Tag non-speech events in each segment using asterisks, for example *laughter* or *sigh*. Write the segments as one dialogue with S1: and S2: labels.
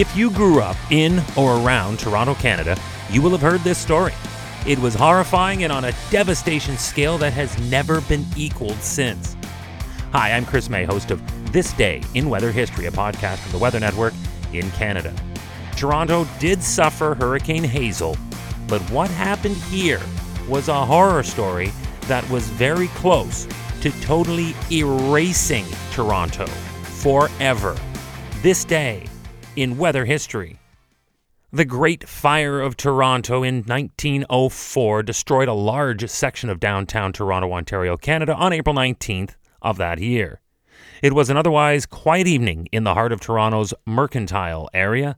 S1: If you grew up in or around Toronto, Canada, you will have heard this story. It was horrifying and on a devastation scale that has never been equaled since. Hi, I'm Chris May, host of This Day in Weather History, a podcast from the Weather Network in Canada. Toronto did suffer Hurricane Hazel, but what happened here was a horror story that was very close to totally erasing Toronto forever. This day in weather history. The Great Fire of Toronto in 1904 destroyed a large section of downtown Toronto, Ontario, Canada on April 19th of that year. It was an otherwise quiet evening in the heart of Toronto's mercantile area.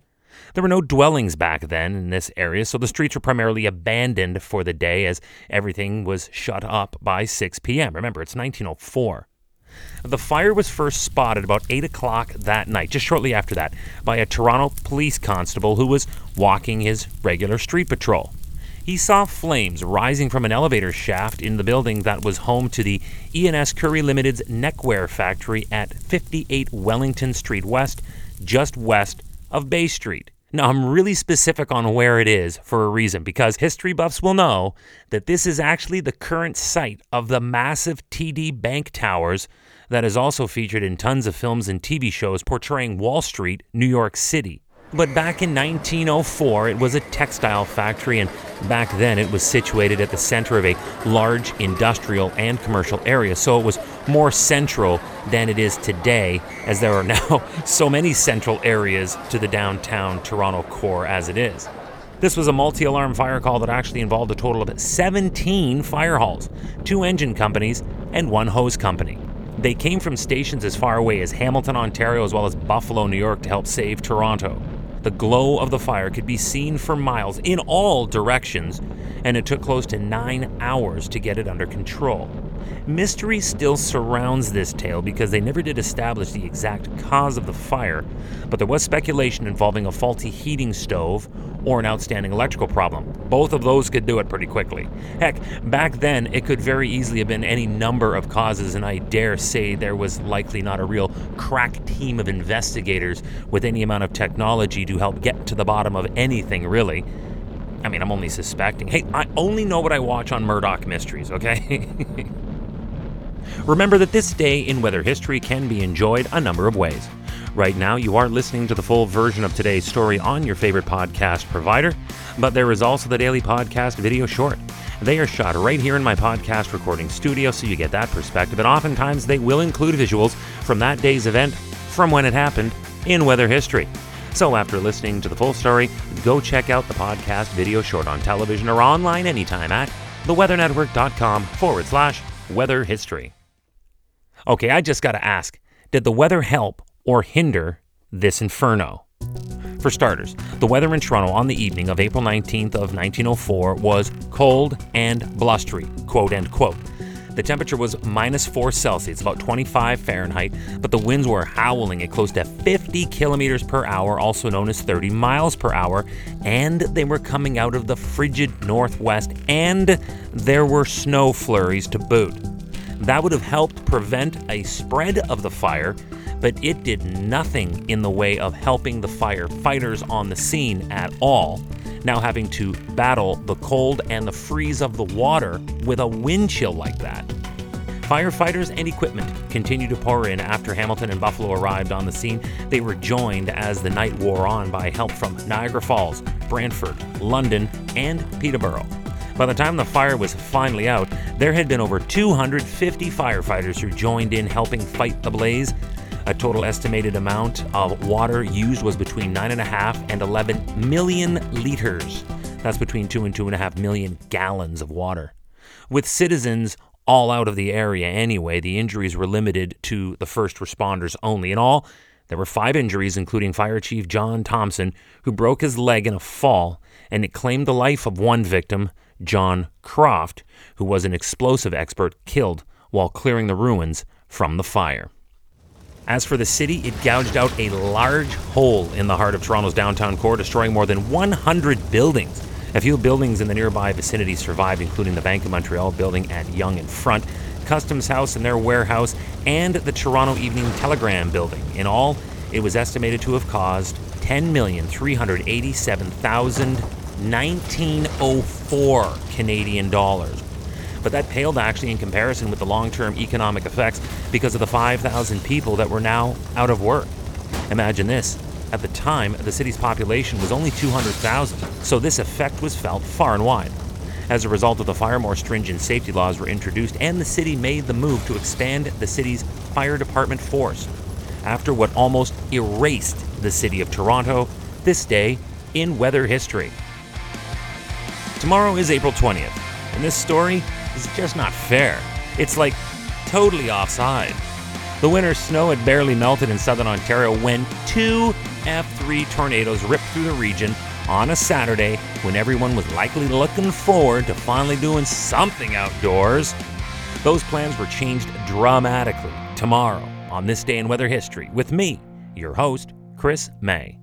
S1: There were no dwellings back then in this area, so the streets were primarily abandoned for the day as everything was shut up by 6 p.m. Remember, it's 1904. The fire was first spotted about 8 o'clock that night, just shortly after that, by a Toronto police constable who was walking his regular street patrol. He saw flames rising from an elevator shaft in the building that was home to the E&S Currie Limited's neckwear factory at 58 Wellington Street West, just west of Bay Street. Now, I'm really specific on where it is for a reason because history buffs will know that this is actually the current site of the massive TD Bank Towers that is also featured in tons of films and TV shows portraying Wall Street, New York City. But back in 1904, it was a textile factory, and back then it was situated at the center of a large industrial and commercial area, so it was more central than it is today, as there are *laughs* now so many central areas to the downtown Toronto core as it is. This was a multi alarm fire call that actually involved a total of 17 fire halls, two engine companies, and one hose company. They came from stations as far away as Hamilton, Ontario, as well as Buffalo, New York, to help save Toronto. The glow of the fire could be seen for miles in all directions, and it took close to nine hours to get it under control. Mystery still surrounds this tale because they never did establish the exact cause of the fire, but there was speculation involving a faulty heating stove or an outstanding electrical problem. Both of those could do it pretty quickly. Heck, back then it could very easily have been any number of causes, and I dare say there was likely not a real crack team of investigators with any amount of technology to help get to the bottom of anything, really. I mean, I'm only suspecting. Hey, I only know what I watch on Murdoch Mysteries, okay? *laughs* Remember that this day in weather history can be enjoyed a number of ways. Right now, you are listening to the full version of today's story on your favorite podcast provider, but there is also the daily podcast video short. They are shot right here in my podcast recording studio, so you get that perspective, and oftentimes they will include visuals from that day's event, from when it happened, in weather history. So after listening to the full story, go check out the podcast video short on television or online anytime at theweathernetwork.com forward slash weather history. Okay, I just got to ask did the weather help or hinder this inferno? For starters, the weather in Toronto on the evening of April 19th of 1904 was cold and blustery, quote end quote. The temperature was minus 4 Celsius, about 25 Fahrenheit, but the winds were howling at close to 50 kilometers per hour, also known as 30 miles per hour, and they were coming out of the frigid northwest, and there were snow flurries to boot. That would have helped prevent a spread of the fire, but it did nothing in the way of helping the firefighters on the scene at all, now having to battle the cold and the freeze of the water with a wind chill like that. Firefighters and equipment continued to pour in after Hamilton and Buffalo arrived on the scene. They were joined as the night wore on by help from Niagara Falls, Brantford, London, and Peterborough. By the time the fire was finally out, there had been over 250 firefighters who joined in helping fight the blaze. A total estimated amount of water used was between 9.5 and 11 million liters. That's between 2 and 2.5 million gallons of water. With citizens all out of the area anyway, the injuries were limited to the first responders only. In all, there were five injuries, including Fire Chief John Thompson, who broke his leg in a fall, and it claimed the life of one victim, John Croft, who was an explosive expert killed while clearing the ruins from the fire. As for the city, it gouged out a large hole in the heart of Toronto's downtown core, destroying more than 100 buildings. A few buildings in the nearby vicinity survived, including the Bank of Montreal building at Yonge and Front, Customs House and their warehouse, and the Toronto Evening Telegram building. In all, it was estimated to have caused 10,387,1904 Canadian dollars. But that paled actually in comparison with the long term economic effects because of the 5,000 people that were now out of work. Imagine this. At the time, the city's population was only 200,000, so this effect was felt far and wide. As a result of the fire, more stringent safety laws were introduced, and the city made the move to expand the city's fire department force. After what almost erased the city of Toronto, this day in weather history. Tomorrow is April 20th, and this story is just not fair. It's like totally offside. The winter snow had barely melted in southern Ontario when two F3 tornadoes ripped through the region on a Saturday when everyone was likely looking forward to finally doing something outdoors. Those plans were changed dramatically tomorrow on this day in weather history with me, your host, Chris May.